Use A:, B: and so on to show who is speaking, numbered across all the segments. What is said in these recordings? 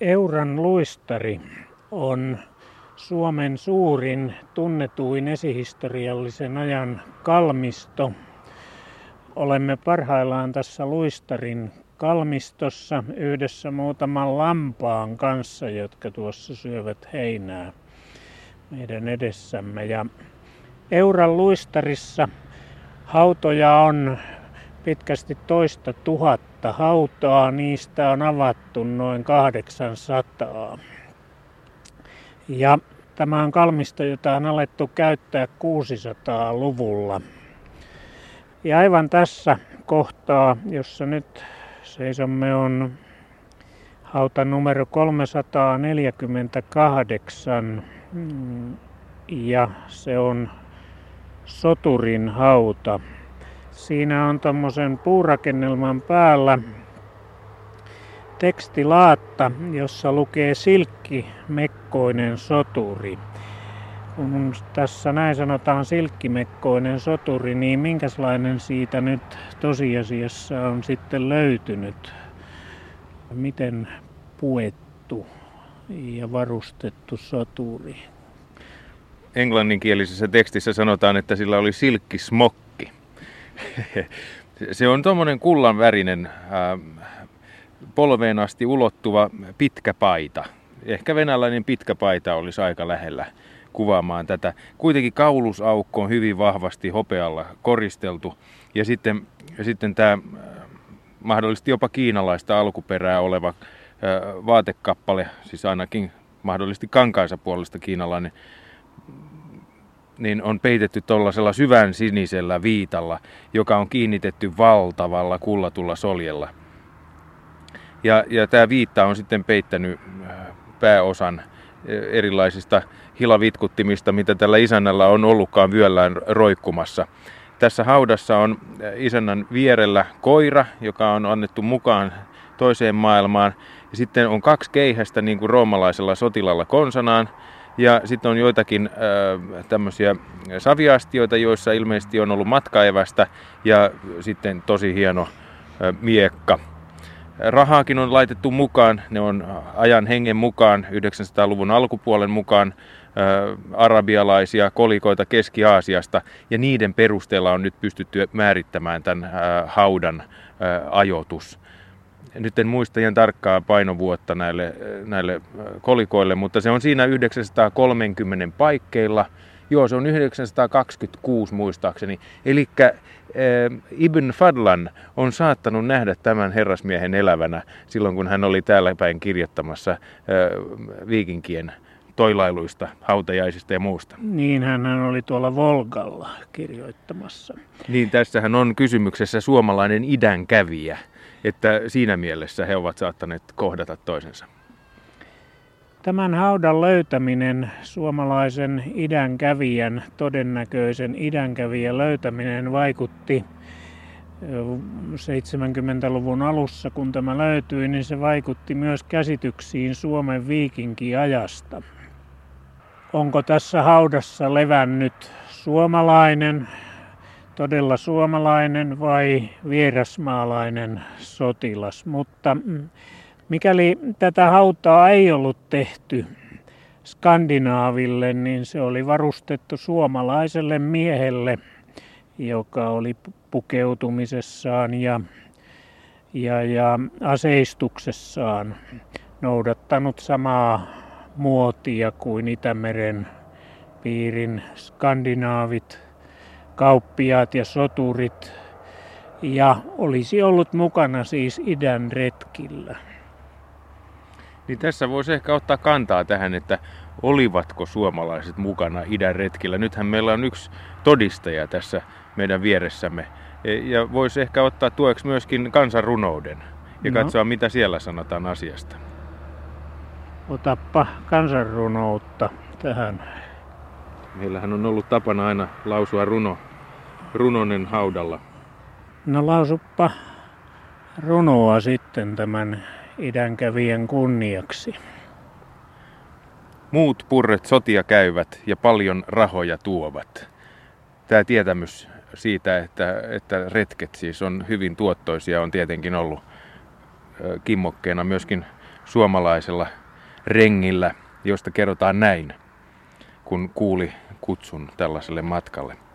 A: Euran luistari on Suomen suurin tunnetuin esihistoriallisen ajan kalmisto. Olemme parhaillaan tässä luistarin kalmistossa yhdessä muutaman lampaan kanssa, jotka tuossa syövät heinää meidän edessämme. Ja Euran luistarissa hautoja on pitkästi toista tuhatta hautaa, niistä on avattu noin 800. Ja tämä on kalmisto, jota on alettu käyttää 600-luvulla. Ja aivan tässä kohtaa, jossa nyt seisomme, on hauta numero 348 ja se on soturin hauta. Siinä on tuommoisen puurakennelman päällä tekstilaatta, jossa lukee silkki mekkoinen soturi. Kun tässä näin sanotaan silkkimekkoinen soturi, niin minkälainen siitä nyt tosiasiassa on sitten löytynyt? Miten puettu ja varustettu soturi?
B: Englanninkielisessä tekstissä sanotaan, että sillä oli silkkismokki. Se on tuommoinen kullan värinen, äh, polveen asti ulottuva pitkä paita. Ehkä venäläinen pitkä paita olisi aika lähellä kuvaamaan tätä. Kuitenkin kaulusaukko on hyvin vahvasti hopealla koristeltu. Ja sitten, ja sitten tämä äh, mahdollisesti jopa kiinalaista alkuperää oleva äh, vaatekappale, siis ainakin mahdollisesti kankaansa puolesta kiinalainen, niin on peitetty tuollaisella syvän sinisellä viitalla, joka on kiinnitetty valtavalla kullatulla soljella. Ja, ja tämä viitta on sitten peittänyt äh, pääosan äh, erilaisista hilavitkuttimista, mitä tällä isännällä on ollutkaan vyöllään roikkumassa. Tässä haudassa on äh, isännän vierellä koira, joka on annettu mukaan toiseen maailmaan. Ja sitten on kaksi keihästä niin kuin roomalaisella sotilalla konsanaan. Ja sitten on joitakin äh, tämmöisiä saviastioita, joissa ilmeisesti on ollut matkaevästä ja sitten tosi hieno äh, miekka. Rahaakin on laitettu mukaan, ne on ajan hengen mukaan, 900-luvun alkupuolen mukaan, äh, arabialaisia kolikoita Keski-Aasiasta, ja niiden perusteella on nyt pystytty määrittämään tämän äh, haudan äh, ajoitus. Nyt en muista ihan tarkkaa painovuotta näille, näille kolikoille, mutta se on siinä 930 paikkeilla. Joo, se on 926 muistaakseni. Eli äh, Ibn Fadlan on saattanut nähdä tämän herrasmiehen elävänä silloin, kun hän oli täällä päin kirjoittamassa äh, viikinkien toilailuista, hautajaisista ja muusta.
A: Niin, hän oli tuolla Volgalla kirjoittamassa.
B: Niin, tässähän on kysymyksessä suomalainen idänkävijä että siinä mielessä he ovat saattaneet kohdata toisensa.
A: Tämän haudan löytäminen, suomalaisen idänkävijän, todennäköisen idänkävijän löytäminen vaikutti 70-luvun alussa, kun tämä löytyi, niin se vaikutti myös käsityksiin Suomen viikinkiajasta. Onko tässä haudassa levännyt suomalainen todella suomalainen vai vierasmaalainen sotilas. Mutta mm, mikäli tätä hautaa ei ollut tehty Skandinaaville, niin se oli varustettu suomalaiselle miehelle, joka oli pukeutumisessaan ja, ja, ja aseistuksessaan noudattanut samaa muotia kuin Itämeren piirin skandinaavit – kauppiaat ja soturit ja olisi ollut mukana siis idän retkillä.
B: Niin tässä voisi ehkä ottaa kantaa tähän, että olivatko suomalaiset mukana idän retkillä. Nythän meillä on yksi todistaja tässä meidän vieressämme. E, ja voisi ehkä ottaa tueksi myöskin kansanrunouden ja no. katsoa, mitä siellä sanotaan asiasta.
A: Otappa kansanrunoutta tähän.
B: Meillähän on ollut tapana aina lausua runo runonen haudalla?
A: No lausuppa runoa sitten tämän idänkävien kunniaksi.
B: Muut purret sotia käyvät ja paljon rahoja tuovat. Tämä tietämys siitä, että, että retket siis on hyvin tuottoisia, on tietenkin ollut kimmokkeena myöskin suomalaisella rengillä, josta kerrotaan näin, kun kuuli kutsun tällaiselle matkalle.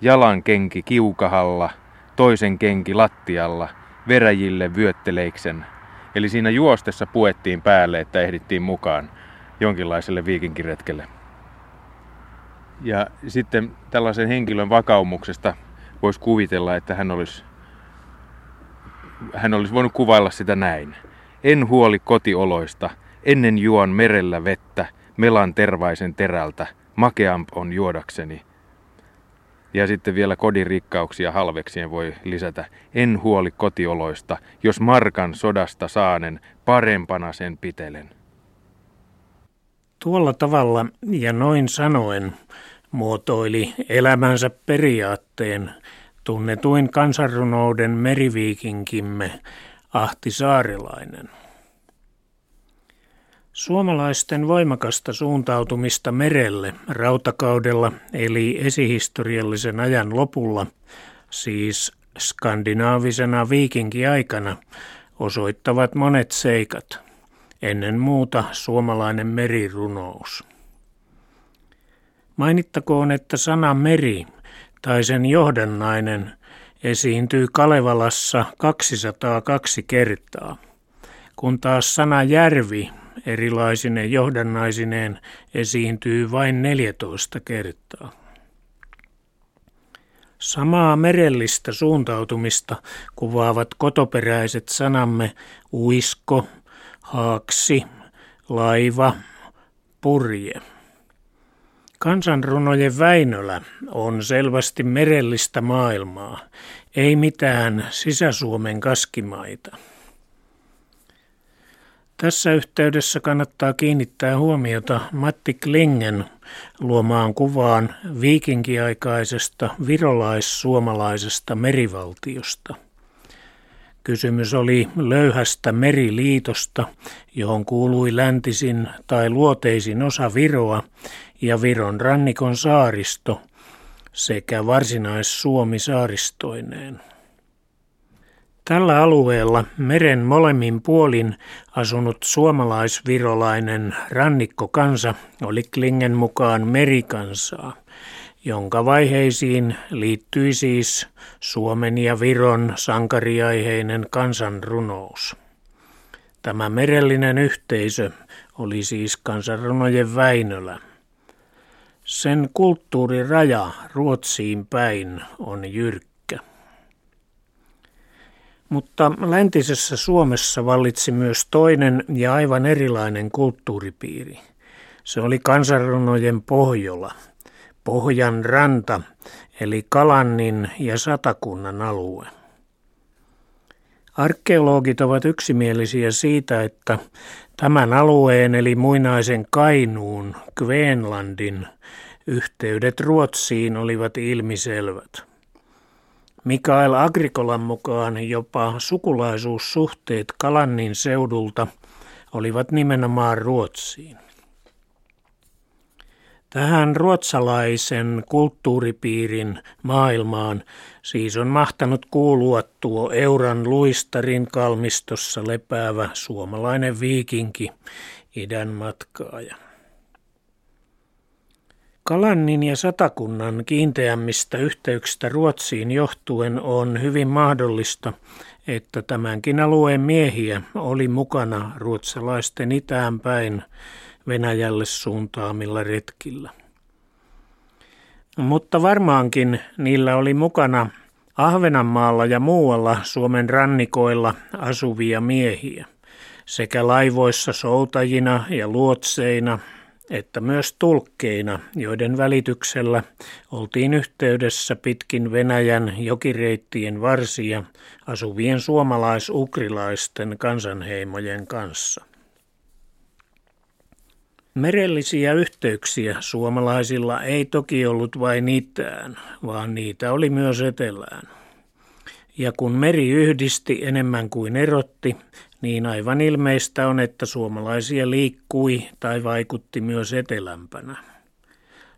B: Jalan kenki kiukahalla, toisen kenki lattialla, veräjille vyötteleiksen. Eli siinä juostessa puettiin päälle, että ehdittiin mukaan jonkinlaiselle viikinkiretkelle. Ja sitten tällaisen henkilön vakaumuksesta voisi kuvitella, että hän olisi, hän olisi voinut kuvailla sitä näin. En huoli kotioloista, ennen juon merellä vettä, melan tervaisen terältä, makeamp on juodakseni. Ja sitten vielä kodin rikkauksia halveksien voi lisätä, en huoli kotioloista, jos markan sodasta saanen, parempana sen pitelen.
A: Tuolla tavalla ja noin sanoen muotoili elämänsä periaatteen tunnetuin kansanrunouden meriviikinkimme Ahti Saarilainen. Suomalaisten voimakasta suuntautumista merelle rautakaudella eli esihistoriallisen ajan lopulla, siis skandinaavisena viikinkiaikana, osoittavat monet seikat. Ennen muuta suomalainen merirunous. Mainittakoon, että sana meri tai sen johdannainen esiintyy Kalevalassa 202 kertaa, kun taas sana järvi erilaisine johdannaisineen esiintyy vain 14 kertaa. Samaa merellistä suuntautumista kuvaavat kotoperäiset sanamme uisko, haaksi, laiva, purje. Kansanrunojen Väinölä on selvästi merellistä maailmaa, ei mitään Sisä-Suomen kaskimaita. Tässä yhteydessä kannattaa kiinnittää huomiota Matti Klingen luomaan kuvaan viikinkiaikaisesta virolais-suomalaisesta merivaltiosta. Kysymys oli löyhästä meriliitosta, johon kuului läntisin tai luoteisin osa Viroa ja Viron rannikon saaristo sekä varsinais-Suomi saaristoineen. Tällä alueella meren molemmin puolin asunut suomalaisvirolainen rannikkokansa oli Klingen mukaan merikansaa, jonka vaiheisiin liittyi siis Suomen ja Viron sankariaiheinen kansanrunous. Tämä merellinen yhteisö oli siis kansanrunojen Väinölä. Sen kulttuuriraja Ruotsiin päin on jyrkkä. Mutta läntisessä Suomessa vallitsi myös toinen ja aivan erilainen kulttuuripiiri. Se oli kansanrunojen Pohjola, Pohjan ranta, eli Kalannin ja Satakunnan alue. Arkeologit ovat yksimielisiä siitä, että tämän alueen eli muinaisen Kainuun, Kveenlandin, yhteydet Ruotsiin olivat ilmiselvät. Mikael Agrikolan mukaan jopa sukulaisuussuhteet Kalannin seudulta olivat nimenomaan Ruotsiin. Tähän ruotsalaisen kulttuuripiirin maailmaan siis on mahtanut kuulua tuo Euran luistarin kalmistossa lepäävä suomalainen viikinki, idän matkaaja. Kalannin ja Satakunnan kiinteämmistä yhteyksistä Ruotsiin johtuen on hyvin mahdollista, että tämänkin alueen miehiä oli mukana ruotsalaisten itään päin Venäjälle suuntaamilla retkillä. Mutta varmaankin niillä oli mukana Ahvenanmaalla ja muualla Suomen rannikoilla asuvia miehiä, sekä laivoissa soutajina ja luotseina – että myös tulkkeina, joiden välityksellä oltiin yhteydessä pitkin Venäjän jokireittien varsia asuvien suomalais-ukrilaisten kansanheimojen kanssa. Merellisiä yhteyksiä suomalaisilla ei toki ollut vain itään, vaan niitä oli myös etelään. Ja kun meri yhdisti enemmän kuin erotti, niin aivan ilmeistä on, että suomalaisia liikkui tai vaikutti myös etelämpänä.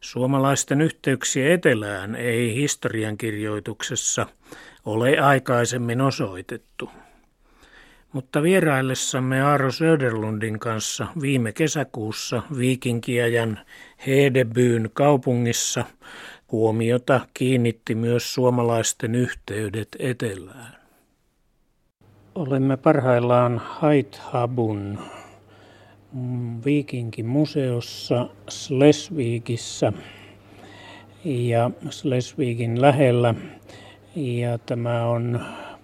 A: Suomalaisten yhteyksiä etelään ei historiankirjoituksessa ole aikaisemmin osoitettu. Mutta vieraillessamme Aaro Söderlundin kanssa viime kesäkuussa viikinkiajan Hedebyyn kaupungissa huomiota kiinnitti myös suomalaisten yhteydet etelään. Olemme parhaillaan Haithabun viikinkimuseossa Slesvigissä ja Slesvigin lähellä. Ja tämä on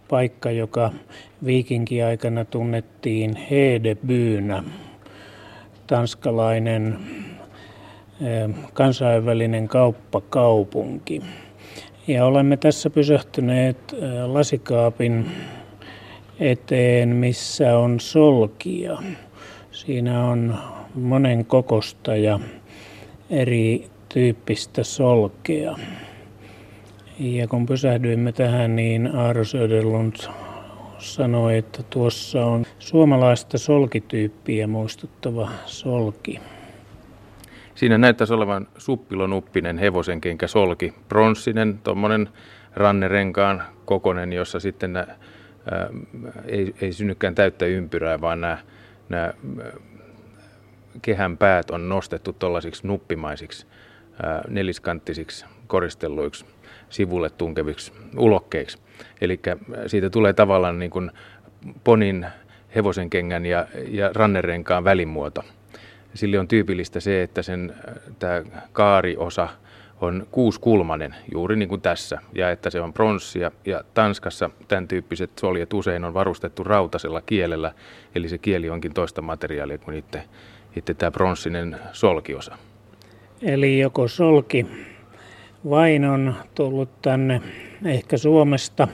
A: paikka, joka viikinkiaikana tunnettiin Hedebyynä, tanskalainen eh, kansainvälinen kauppakaupunki. Ja olemme tässä pysähtyneet eh, lasikaapin eteen, missä on solkia. Siinä on monen kokosta ja eri tyyppistä solkea. Ja kun pysähdyimme tähän, niin Aaro Söderlund sanoi, että tuossa on suomalaista solkityyppiä muistuttava solki.
B: Siinä näyttäisi olevan suppilonuppinen hevosenkenkä solki, pronssinen, tuommoinen rannerenkaan kokonen, jossa sitten nää, ei, ei synnykään täyttä ympyrää, vaan nämä, nämä kehän päät on nostettu tuollaisiksi nuppimaisiksi neliskanttisiksi koristelluiksi sivulle tunkeviksi ulokkeiksi. Eli siitä tulee tavallaan niin kuin ponin hevosenkengän ja, ja rannerenkaan välimuoto. Sille on tyypillistä se, että sen tämä kaariosa on kuuskulmanen, juuri niin kuin tässä, ja että se on pronssia. Ja Tanskassa tämän tyyppiset soljet usein on varustettu rautasella kielellä, eli se kieli onkin toista materiaalia kuin itse, itse tämä pronssinen solkiosa.
A: Eli joko solki vain on tullut tänne ehkä Suomesta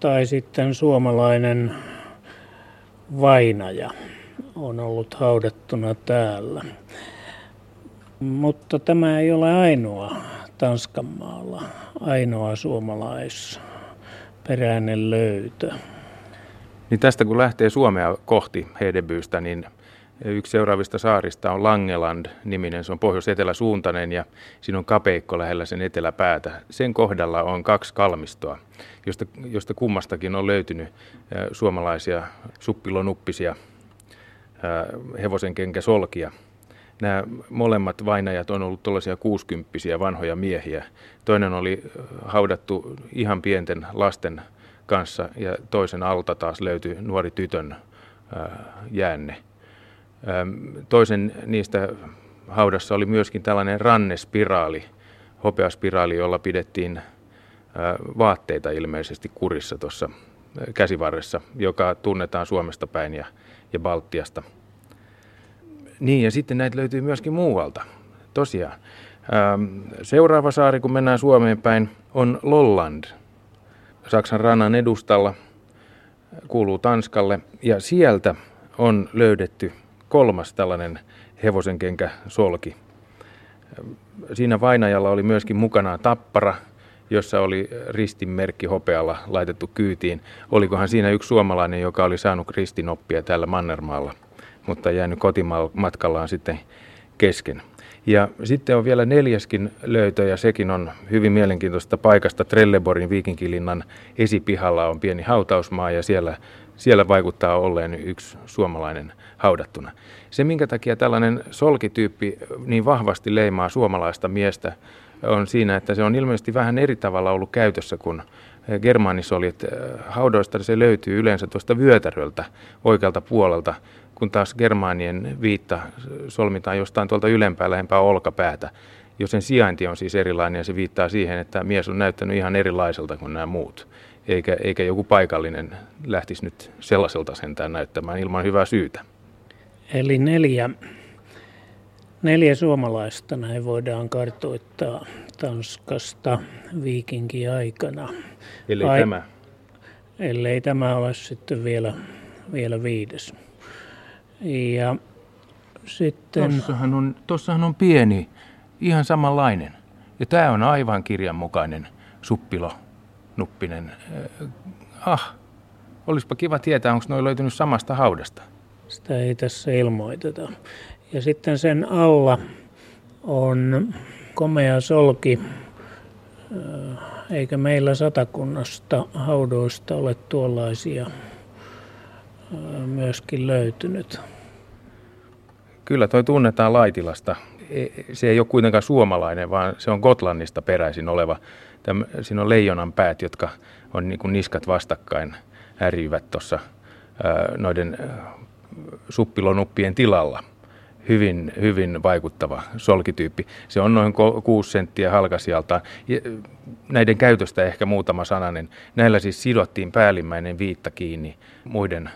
A: tai sitten suomalainen vainaja on ollut haudattuna täällä. Mutta tämä ei ole ainoa Tanskanmaalla, ainoa suomalaisperäinen löytö.
B: Niin tästä kun lähtee Suomea kohti Hedebyystä, niin Yksi seuraavista saarista on Langeland-niminen, se on pohjois-etelä-suuntainen ja siinä on kapeikko lähellä sen eteläpäätä. Sen kohdalla on kaksi kalmistoa, josta, josta kummastakin on löytynyt suomalaisia suppilonuppisia hevosenkenkäsolkia. Nämä molemmat vainajat on ollut tuollaisia kuusikymppisiä vanhoja miehiä. Toinen oli haudattu ihan pienten lasten kanssa ja toisen alta taas löytyi nuori tytön jäänne. Toisen niistä haudassa oli myöskin tällainen rannespiraali, hopeaspiraali, jolla pidettiin vaatteita ilmeisesti kurissa tuossa käsivarressa, joka tunnetaan Suomesta päin ja, ja Baltiasta. Niin, ja sitten näitä löytyy myöskin muualta. Tosiaan. Seuraava saari, kun mennään Suomeen päin, on Lolland. Saksan rannan edustalla kuuluu Tanskalle, ja sieltä on löydetty kolmas tällainen hevosenkenkä solki. Siinä vainajalla oli myöskin mukana tappara, jossa oli ristinmerkki hopealla laitettu kyytiin. Olikohan siinä yksi suomalainen, joka oli saanut ristinoppia täällä Mannermaalla, mutta jäänyt kotimatkallaan sitten kesken. Ja sitten on vielä neljäskin löytö, ja sekin on hyvin mielenkiintoista paikasta. Trelleborgin viikinkilinnan esipihalla on pieni hautausmaa, ja siellä, siellä vaikuttaa olleen yksi suomalainen haudattuna. Se, minkä takia tällainen solkityyppi niin vahvasti leimaa suomalaista miestä, on siinä, että se on ilmeisesti vähän eri tavalla ollut käytössä kuin germaanisoljet. Haudoista se löytyy yleensä tuosta vyötäröltä oikealta puolelta, kun taas germaanien viitta solmitaan jostain tuolta ylempää lähempää olkapäätä. Jos sen sijainti on siis erilainen ja se viittaa siihen, että mies on näyttänyt ihan erilaiselta kuin nämä muut. Eikä, eikä joku paikallinen lähtisi nyt sellaiselta sentään näyttämään ilman hyvää syytä.
A: Eli neljä, neljä suomalaista näin voidaan kartoittaa Tanskasta viikinki-aikana.
B: Eli Ai, tämä?
A: Ellei tämä ole sitten vielä, vielä viides. Ja sitten...
B: Tossahan on, tossahan on pieni, ihan samanlainen. Ja tämä on aivan kirjanmukainen suppilo, nuppinen. Äh, ah, olisipa kiva tietää, onko noin löytynyt samasta haudasta.
A: Sitä ei tässä ilmoiteta. Ja sitten sen alla on komea solki, eikä meillä satakunnasta haudoista ole tuollaisia myöskin löytynyt.
B: Kyllä toi tunnetaan Laitilasta. E, se ei ole kuitenkaan suomalainen, vaan se on Gotlannista peräisin oleva. Täm, siinä on leijonan päät, jotka on niin kuin niskat vastakkain ärjyvät tuossa noiden suppilonuppien tilalla. Hyvin, hyvin vaikuttava solkityyppi. Se on noin 6 senttiä halkasijalta. Näiden käytöstä ehkä muutama sananen. Näillä siis sidottiin päällimmäinen viitta kiinni muiden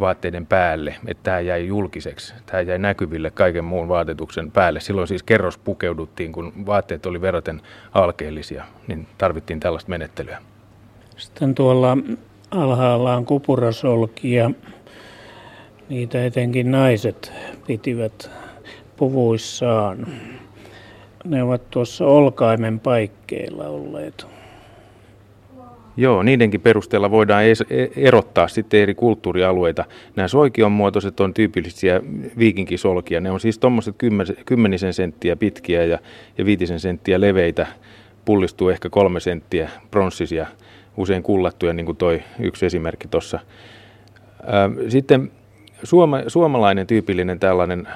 B: vaatteiden päälle, että tämä jäi julkiseksi, tämä jäi näkyville kaiken muun vaatetuksen päälle. Silloin siis kerros pukeuduttiin, kun vaatteet oli verraten alkeellisia, niin tarvittiin tällaista menettelyä.
A: Sitten tuolla alhaalla on kupurasolki ja niitä etenkin naiset pitivät puvuissaan. Ne ovat tuossa olkaimen paikkeilla olleet.
B: Joo, niidenkin perusteella voidaan e- erottaa sitten eri kulttuurialueita. Nämä soikion muotoiset on tyypillisiä viikinkisolkia. Ne on siis tuommoiset kymmenisen senttiä pitkiä ja, ja viitisen senttiä leveitä. Pullistuu ehkä kolme senttiä pronssisia, usein kullattuja, niin kuin toi yksi esimerkki tuossa. Sitten suoma, suomalainen tyypillinen tällainen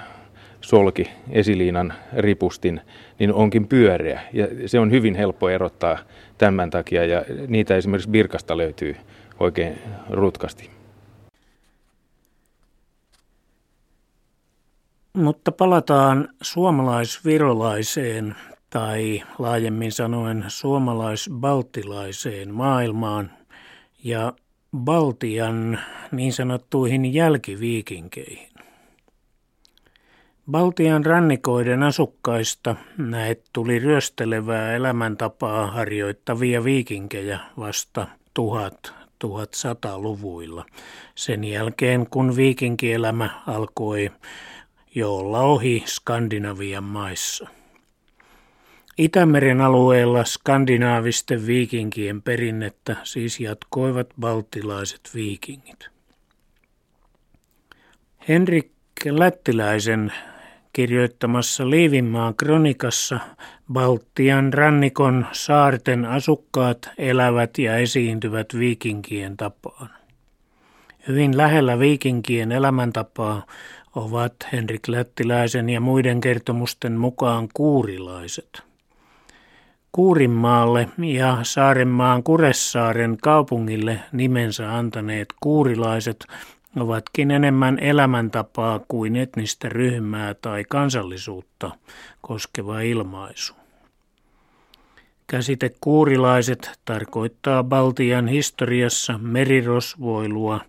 B: solki, esiliinan ripustin, niin onkin pyöreä. Ja se on hyvin helppo erottaa tämän takia ja niitä esimerkiksi Birkasta löytyy oikein rutkasti.
A: Mutta palataan suomalaisvirolaiseen tai laajemmin sanoen suomalais-baltilaiseen maailmaan ja Baltian niin sanottuihin jälkiviikinkeihin. Baltian rannikoiden asukkaista näet tuli ryöstelevää elämäntapaa harjoittavia viikinkejä vasta 1000-1100-luvuilla. Sen jälkeen, kun viikinkielämä alkoi jo olla ohi Skandinavian maissa. Itämeren alueella skandinaavisten viikinkien perinnettä siis jatkoivat baltilaiset viikingit. Henrik Lättiläisen kirjoittamassa Liivinmaan kronikassa Baltian rannikon saarten asukkaat elävät ja esiintyvät viikinkien tapaan. Hyvin lähellä viikinkien elämäntapaa ovat Henrik Lättiläisen ja muiden kertomusten mukaan kuurilaiset. Kuurinmaalle ja Saarenmaan Kuressaaren kaupungille nimensä antaneet kuurilaiset ovatkin enemmän elämäntapaa kuin etnistä ryhmää tai kansallisuutta koskeva ilmaisu. Käsite kuurilaiset tarkoittaa Baltian historiassa merirosvoilua,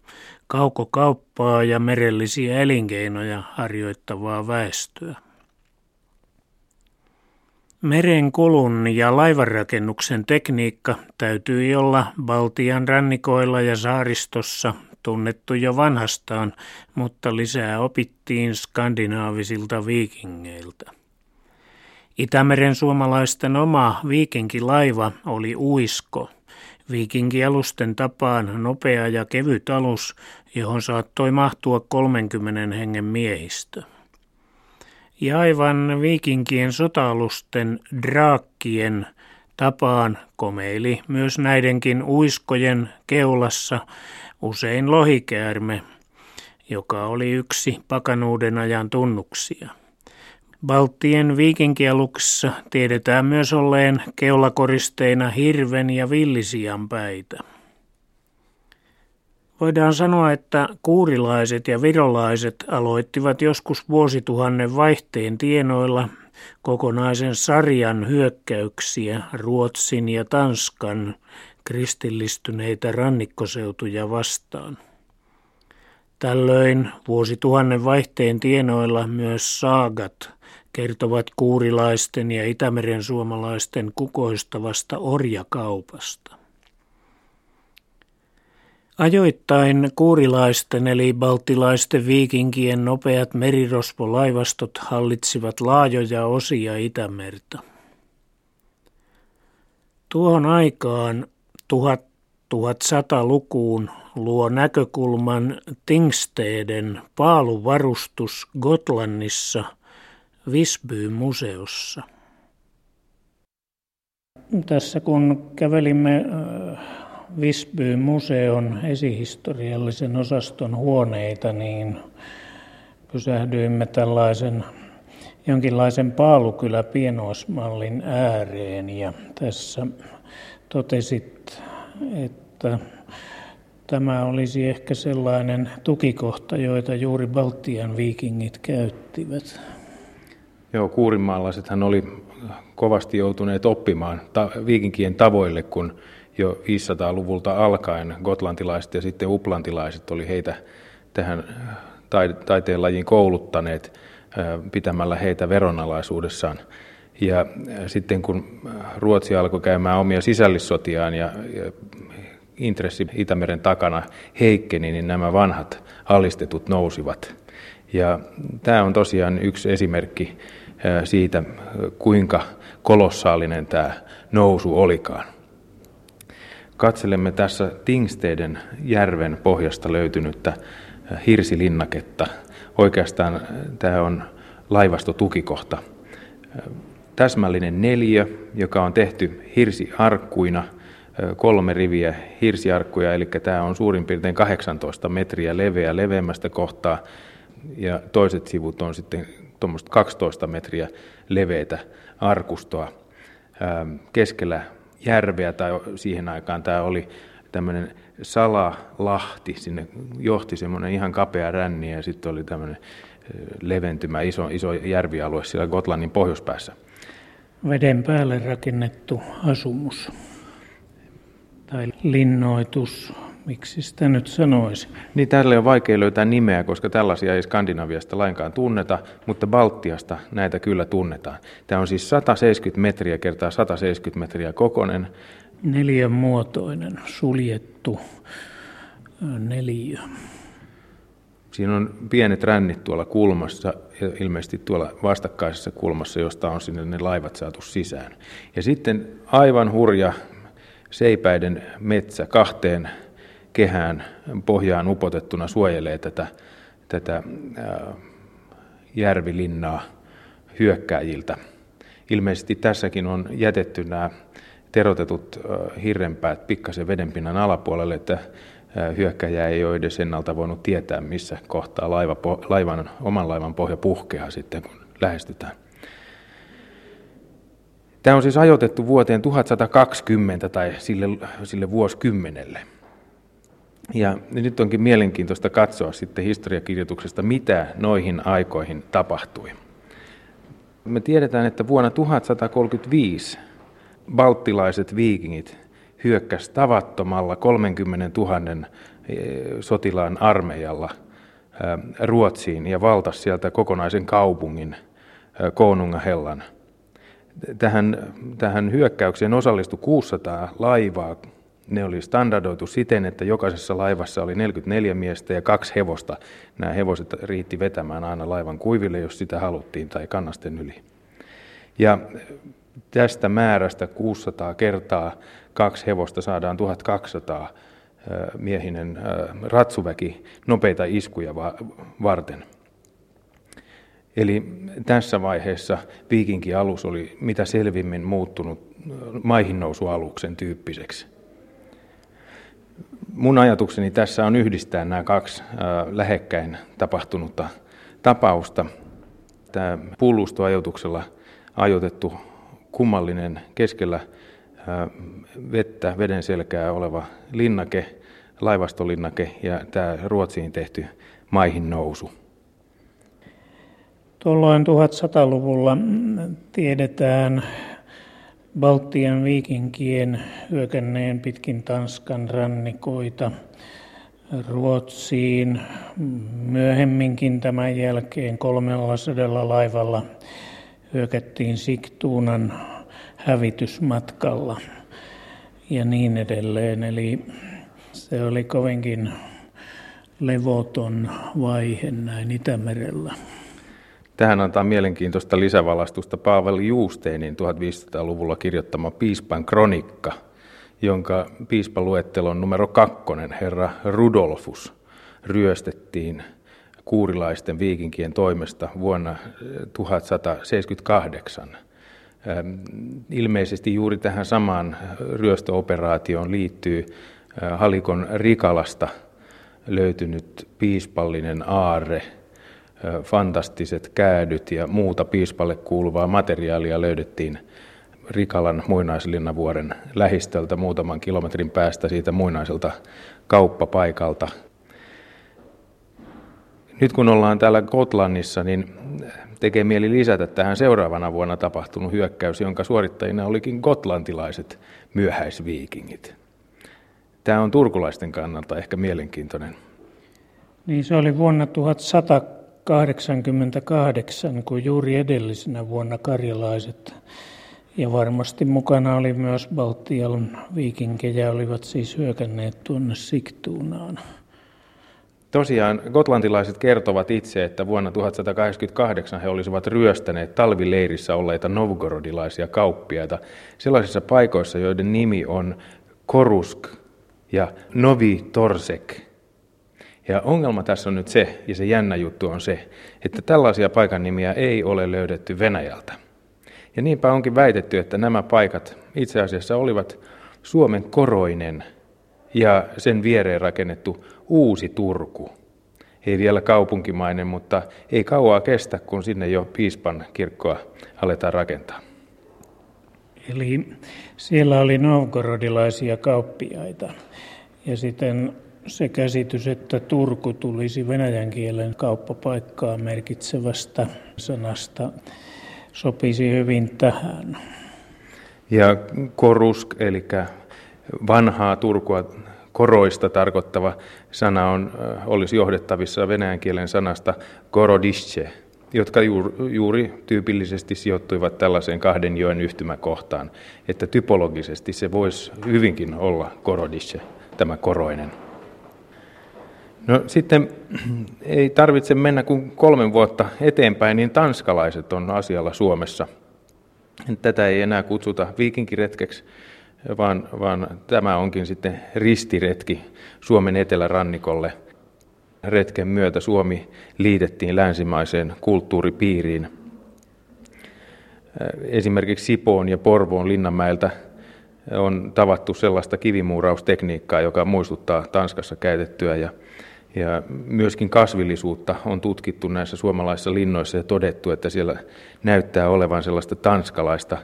A: kaukokauppaa ja merellisiä elinkeinoja harjoittavaa väestöä. Merenkulun ja laivanrakennuksen tekniikka täytyy olla Baltian rannikoilla ja saaristossa tunnettu jo vanhastaan, mutta lisää opittiin skandinaavisilta viikingeiltä. Itämeren suomalaisten oma viikinkilaiva oli uisko, viikinkialusten tapaan nopea ja kevyt alus, johon saattoi mahtua 30 hengen miehistö. Ja aivan viikinkien sotaalusten draakkien tapaan komeili myös näidenkin uiskojen keulassa usein lohikäärme, joka oli yksi pakanuuden ajan tunnuksia. Baltien viikinkialuksissa tiedetään myös olleen keulakoristeina hirven ja villisian päitä. Voidaan sanoa, että kuurilaiset ja virolaiset aloittivat joskus vuosituhannen vaihteen tienoilla kokonaisen sarjan hyökkäyksiä Ruotsin ja Tanskan kristillistyneitä rannikkoseutuja vastaan. Tällöin vuosituhannen vaihteen tienoilla myös saagat kertovat kuurilaisten ja Itämeren suomalaisten kukoistavasta orjakaupasta. Ajoittain kuurilaisten eli baltilaisten viikinkien nopeat merirosvolaivastot hallitsivat laajoja osia Itämerta. Tuohon aikaan 1100-lukuun luo näkökulman Tingsteden paaluvarustus Gotlannissa Visbyn museossa. Tässä kun kävelimme Visbyn museon esihistoriallisen osaston huoneita, niin pysähdyimme tällaisen jonkinlaisen paalukylä pienoismallin ääreen ja tässä totesit, että tämä olisi ehkä sellainen tukikohta, joita juuri Baltian viikingit käyttivät.
B: Joo, kuurimaalaisethan oli kovasti joutuneet oppimaan ta- viikinkien tavoille, kun jo 500-luvulta alkaen gotlantilaiset ja sitten uplantilaiset oli heitä tähän taiteen lajiin kouluttaneet pitämällä heitä veronalaisuudessaan. Ja sitten kun Ruotsi alkoi käymään omia sisällissotiaan ja, ja intressi Itämeren takana heikkeni, niin nämä vanhat alistetut nousivat. Ja tämä on tosiaan yksi esimerkki siitä, kuinka kolossaalinen tämä nousu olikaan. Katselemme tässä Tingsteiden järven pohjasta löytynyttä hirsilinnaketta. Oikeastaan tämä on laivastotukikohta. Täsmällinen neljä, joka on tehty hirsiarkkuina, kolme riviä hirsiarkkuja, eli tämä on suurin piirtein 18 metriä leveä leveämmästä kohtaa, ja toiset sivut on sitten tuommoista 12 metriä leveitä arkustoa keskellä järveä, tai siihen aikaan tämä oli tämmöinen salalahti, sinne johti semmoinen ihan kapea ränni ja sitten oli tämmöinen leventymä, iso, iso järvialue siellä Gotlannin pohjoispäässä.
A: Veden päälle rakennettu asumus tai linnoitus, miksi sitä nyt sanoisi?
B: Niin tälle on vaikea löytää nimeä, koska tällaisia ei Skandinaviasta lainkaan tunneta, mutta Baltiasta näitä kyllä tunnetaan. Tämä on siis 170 metriä kertaa 170 metriä kokonen.
A: Neljän muotoinen, suljettu neliö.
B: Siinä on pienet rännit tuolla kulmassa ja ilmeisesti tuolla vastakkaisessa kulmassa, josta on sinne ne laivat saatu sisään. Ja sitten aivan hurja seipäiden metsä kahteen kehään pohjaan upotettuna suojelee tätä, tätä järvilinnaa hyökkääjiltä. Ilmeisesti tässäkin on jätetty nämä terotetut hirrenpäät pikkasen vedenpinnan alapuolelle, että hyökkäjä ei ole edes ennalta voinut tietää, missä kohtaa laiva, laivan, oman laivan pohja puhkeaa sitten, kun lähestytään. Tämä on siis ajoitettu vuoteen 1120 tai sille, sille vuosikymmenelle. Ja nyt onkin mielenkiintoista katsoa sitten historiakirjoituksesta, mitä noihin aikoihin tapahtui. Me tiedetään, että vuonna 1135 balttilaiset viikingit hyökkäs tavattomalla 30 000 eh, sotilaan armeijalla eh, Ruotsiin ja valtasi sieltä kokonaisen kaupungin eh, Koonungahellan. Tähän, tähän hyökkäykseen osallistui 600 laivaa. Ne oli standardoitu siten, että jokaisessa laivassa oli 44 miestä ja kaksi hevosta. Nämä hevoset riitti vetämään aina laivan kuiville, jos sitä haluttiin, tai kannasten yli. Ja tästä määrästä 600 kertaa kaksi hevosta saadaan 1200 miehinen ratsuväki nopeita iskuja varten. Eli tässä vaiheessa viikinkialus oli mitä selvimmin muuttunut maihinnousualuksen tyyppiseksi. Mun ajatukseni tässä on yhdistää nämä kaksi lähekkäin tapahtunutta tapausta. Tämä pullustoajoituksella ajoitettu kummallinen keskellä vettä, veden selkää oleva linnake, laivastolinnake ja tämä Ruotsiin tehty maihin nousu.
A: Tuolloin 1100-luvulla tiedetään Baltian viikinkien hyökänneen pitkin Tanskan rannikoita Ruotsiin. Myöhemminkin tämän jälkeen kolmella sadalla laivalla hyökättiin Siktuunan hävitysmatkalla ja niin edelleen. Eli se oli kovinkin levoton vaihe näin Itämerellä.
B: Tähän antaa mielenkiintoista lisävalastusta Pavel Juusteenin 1500-luvulla kirjoittama piispan kronikka, jonka piispaluettelon numero kakkonen, herra Rudolfus, ryöstettiin kuurilaisten viikinkien toimesta vuonna 1178. Ilmeisesti juuri tähän samaan ryöstöoperaatioon liittyy Halikon Rikalasta löytynyt piispallinen aarre, fantastiset käädyt ja muuta piispalle kuuluvaa materiaalia löydettiin Rikalan muinaislinnavuoren lähistöltä muutaman kilometrin päästä siitä muinaiselta kauppapaikalta. Nyt kun ollaan täällä Kotlannissa, niin tekee mieli lisätä tähän seuraavana vuonna tapahtunut hyökkäys, jonka suorittajina olikin gotlantilaiset myöhäisviikingit. Tämä on turkulaisten kannalta ehkä mielenkiintoinen.
A: Niin se oli vuonna 1188, kun juuri edellisenä vuonna karjalaiset ja varmasti mukana oli myös Baltian viikinkejä, olivat siis hyökänneet tuonne Siktuunaan.
B: Tosiaan gotlantilaiset kertovat itse, että vuonna 1188 he olisivat ryöstäneet talvileirissä olleita novgorodilaisia kauppiaita sellaisissa paikoissa, joiden nimi on Korusk ja Novi Torsek. Ja ongelma tässä on nyt se, ja se jännä juttu on se, että tällaisia paikan nimiä ei ole löydetty Venäjältä. Ja niinpä onkin väitetty, että nämä paikat itse asiassa olivat Suomen koroinen ja sen viereen rakennettu uusi Turku. Ei vielä kaupunkimainen, mutta ei kauaa kestä, kun sinne jo piispan kirkkoa aletaan rakentaa.
A: Eli siellä oli novgorodilaisia kauppiaita. Ja sitten se käsitys, että Turku tulisi venäjän kielen kauppapaikkaa merkitsevästä sanasta, sopisi hyvin tähän.
B: Ja korusk, eli vanhaa Turkua koroista tarkoittava sana on, olisi johdettavissa venäjän kielen sanasta korodische, jotka juuri, juuri tyypillisesti sijoittuivat tällaiseen kahden joen yhtymäkohtaan, että typologisesti se voisi hyvinkin olla korodische, tämä koroinen. No sitten ei tarvitse mennä kuin kolmen vuotta eteenpäin, niin tanskalaiset on asialla Suomessa. Tätä ei enää kutsuta viikinkiretkeksi, vaan, vaan tämä onkin sitten ristiretki Suomen etelärannikolle. Retken myötä Suomi liitettiin länsimaiseen kulttuuripiiriin. Esimerkiksi Sipoon ja Porvoon Linnanmäeltä on tavattu sellaista kivimuuraustekniikkaa, joka muistuttaa Tanskassa käytettyä ja ja myöskin kasvillisuutta on tutkittu näissä suomalaisissa linnoissa ja todettu, että siellä näyttää olevan sellaista tanskalaista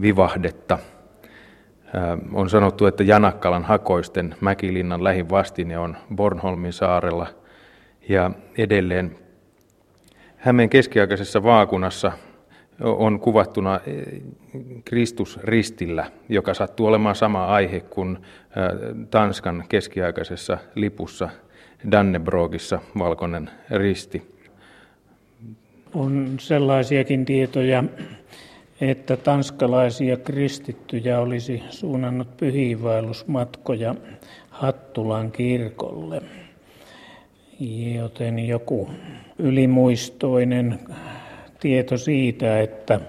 B: vivahdetta. On sanottu, että Janakkalan hakoisten Mäkilinnan lähin vastine on Bornholmin saarella. Ja edelleen Hämeen keskiaikaisessa vaakunassa on kuvattuna Kristus ristillä, joka sattuu olemaan sama aihe kuin Tanskan keskiaikaisessa lipussa Dannebrogissa valkoinen risti.
A: On sellaisiakin tietoja, että tanskalaisia kristittyjä olisi suunnannut pyhiinvaellusmatkoja Hattulan kirkolle. Joten joku ylimuistoinen tieto siitä, että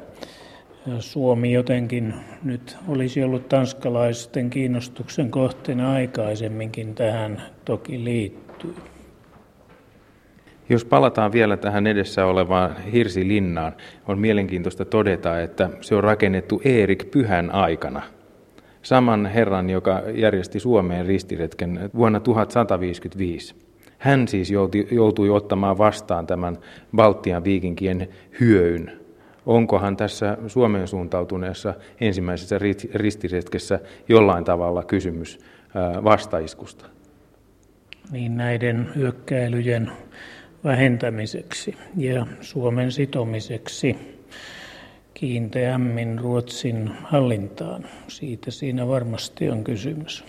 A: Suomi jotenkin nyt olisi ollut tanskalaisten kiinnostuksen kohteena aikaisemminkin tähän toki liittyy päättyy.
B: Jos palataan vielä tähän edessä olevaan Hirsilinnaan, on mielenkiintoista todeta, että se on rakennettu Eerik Pyhän aikana. Saman herran, joka järjesti Suomeen ristiretken vuonna 1155. Hän siis joutui, joutui ottamaan vastaan tämän Baltian viikinkien hyöyn. Onkohan tässä Suomeen suuntautuneessa ensimmäisessä ristiretkessä jollain tavalla kysymys vastaiskusta?
A: Niin näiden hyökkäilyjen vähentämiseksi ja Suomen sitomiseksi kiinteämmin Ruotsin hallintaan. Siitä siinä varmasti on kysymys.